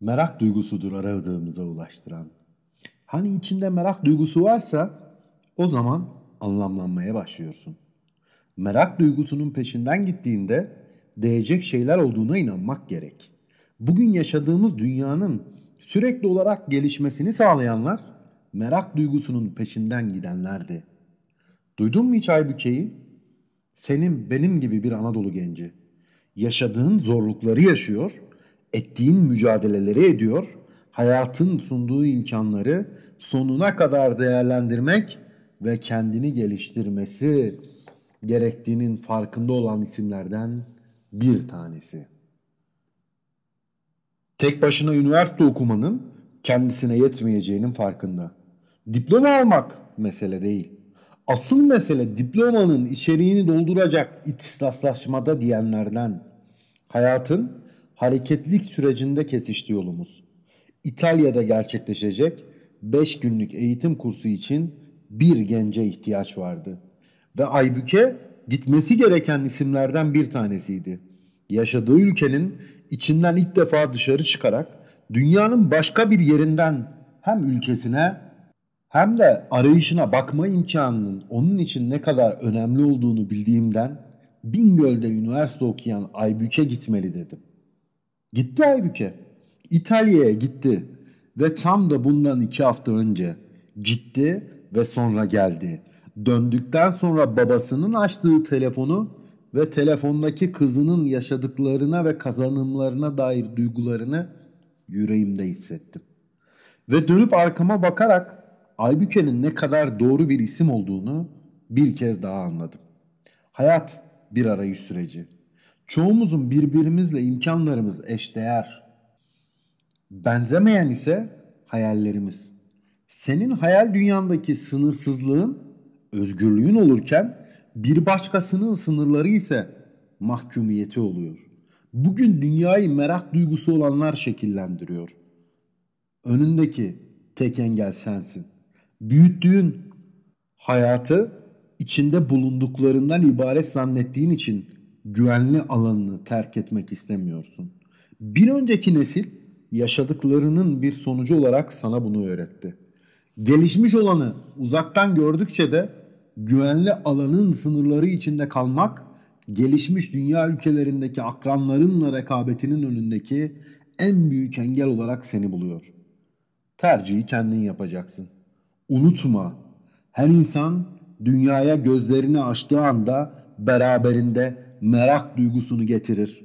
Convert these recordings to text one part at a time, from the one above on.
Merak duygusudur aradığımıza ulaştıran. Hani içinde merak duygusu varsa o zaman anlamlanmaya başlıyorsun. Merak duygusunun peşinden gittiğinde değecek şeyler olduğuna inanmak gerek. Bugün yaşadığımız dünyanın sürekli olarak gelişmesini sağlayanlar merak duygusunun peşinden gidenlerdi. Duydun mu hiç Aybüke'yi? Senin benim gibi bir Anadolu genci. Yaşadığın zorlukları yaşıyor, ettiğin mücadeleleri ediyor, hayatın sunduğu imkanları sonuna kadar değerlendirmek ve kendini geliştirmesi gerektiğinin farkında olan isimlerden bir tanesi. Tek başına üniversite okumanın kendisine yetmeyeceğinin farkında. Diploma almak mesele değil. Asıl mesele diplomanın içeriğini dolduracak ihtisaslaşmada diyenlerden. Hayatın hareketlik sürecinde kesişti yolumuz. İtalya'da gerçekleşecek 5 günlük eğitim kursu için bir gence ihtiyaç vardı. Ve Aybüke gitmesi gereken isimlerden bir tanesiydi. Yaşadığı ülkenin içinden ilk defa dışarı çıkarak dünyanın başka bir yerinden hem ülkesine hem de arayışına bakma imkanının onun için ne kadar önemli olduğunu bildiğimden Bingöl'de üniversite okuyan Aybüke gitmeli dedim. Gitti Aybüke. İtalya'ya gitti ve tam da bundan iki hafta önce gitti ve sonra geldi. Döndükten sonra babasının açtığı telefonu ve telefondaki kızının yaşadıklarına ve kazanımlarına dair duygularını yüreğimde hissettim. Ve dönüp arkama bakarak Aybüke'nin ne kadar doğru bir isim olduğunu bir kez daha anladım. Hayat bir arayış süreci. Çoğumuzun birbirimizle imkanlarımız eşdeğer. Benzemeyen ise hayallerimiz. Senin hayal dünyandaki sınırsızlığın özgürlüğün olurken bir başkasının sınırları ise mahkumiyeti oluyor. Bugün dünyayı merak duygusu olanlar şekillendiriyor. Önündeki tek engel sensin. Büyüttüğün hayatı içinde bulunduklarından ibaret zannettiğin için güvenli alanını terk etmek istemiyorsun. Bir önceki nesil yaşadıklarının bir sonucu olarak sana bunu öğretti. Gelişmiş olanı uzaktan gördükçe de güvenli alanın sınırları içinde kalmak gelişmiş dünya ülkelerindeki akranlarınla rekabetinin önündeki en büyük engel olarak seni buluyor. Tercihi kendin yapacaksın. Unutma, her insan dünyaya gözlerini açtığı anda beraberinde merak duygusunu getirir.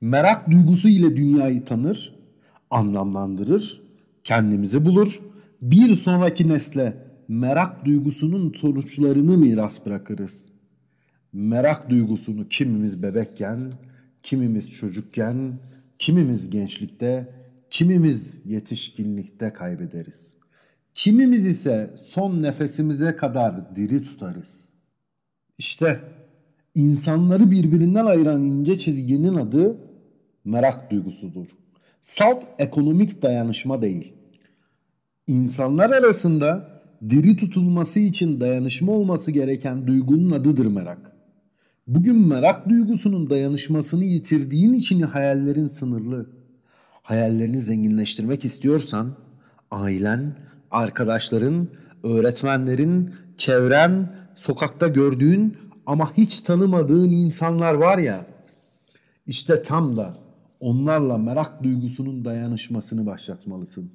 Merak duygusu ile dünyayı tanır, anlamlandırır, kendimizi bulur. Bir sonraki nesle merak duygusunun sonuçlarını miras bırakırız. Merak duygusunu kimimiz bebekken, kimimiz çocukken, kimimiz gençlikte, kimimiz yetişkinlikte kaybederiz. Kimimiz ise son nefesimize kadar diri tutarız. İşte insanları birbirinden ayıran ince çizginin adı merak duygusudur. Salt ekonomik dayanışma değil. İnsanlar arasında diri tutulması için dayanışma olması gereken duygunun adıdır merak. Bugün merak duygusunun dayanışmasını yitirdiğin için hayallerin sınırlı. Hayallerini zenginleştirmek istiyorsan ailen, arkadaşların, öğretmenlerin, çevren, sokakta gördüğün ama hiç tanımadığın insanlar var ya. İşte tam da onlarla merak duygusunun dayanışmasını başlatmalısın.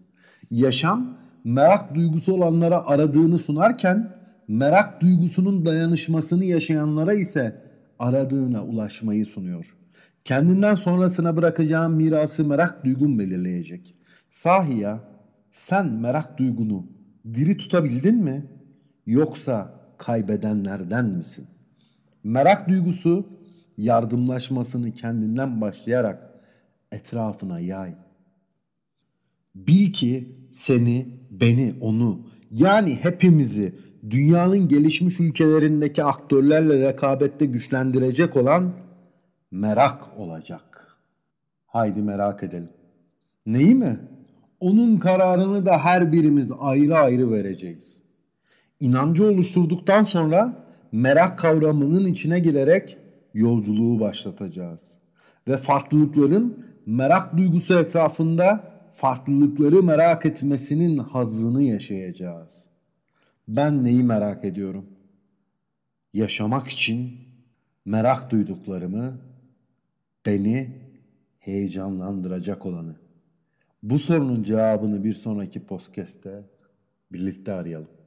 Yaşam merak duygusu olanlara aradığını sunarken merak duygusunun dayanışmasını yaşayanlara ise aradığına ulaşmayı sunuyor. Kendinden sonrasına bırakacağın mirası merak duygun belirleyecek. Sahi ya sen merak duygunu diri tutabildin mi? Yoksa kaybedenlerden misin? Merak duygusu yardımlaşmasını kendinden başlayarak etrafına yay. Bil ki seni, beni, onu yani hepimizi dünyanın gelişmiş ülkelerindeki aktörlerle rekabette güçlendirecek olan merak olacak. Haydi merak edelim. Neyi mi? Onun kararını da her birimiz ayrı ayrı vereceğiz. İnancı oluşturduktan sonra merak kavramının içine girerek yolculuğu başlatacağız. Ve farklılıkların merak duygusu etrafında farklılıkları merak etmesinin hazzını yaşayacağız. Ben neyi merak ediyorum? Yaşamak için merak duyduklarımı, beni heyecanlandıracak olanı. Bu sorunun cevabını bir sonraki podcast'te birlikte arayalım.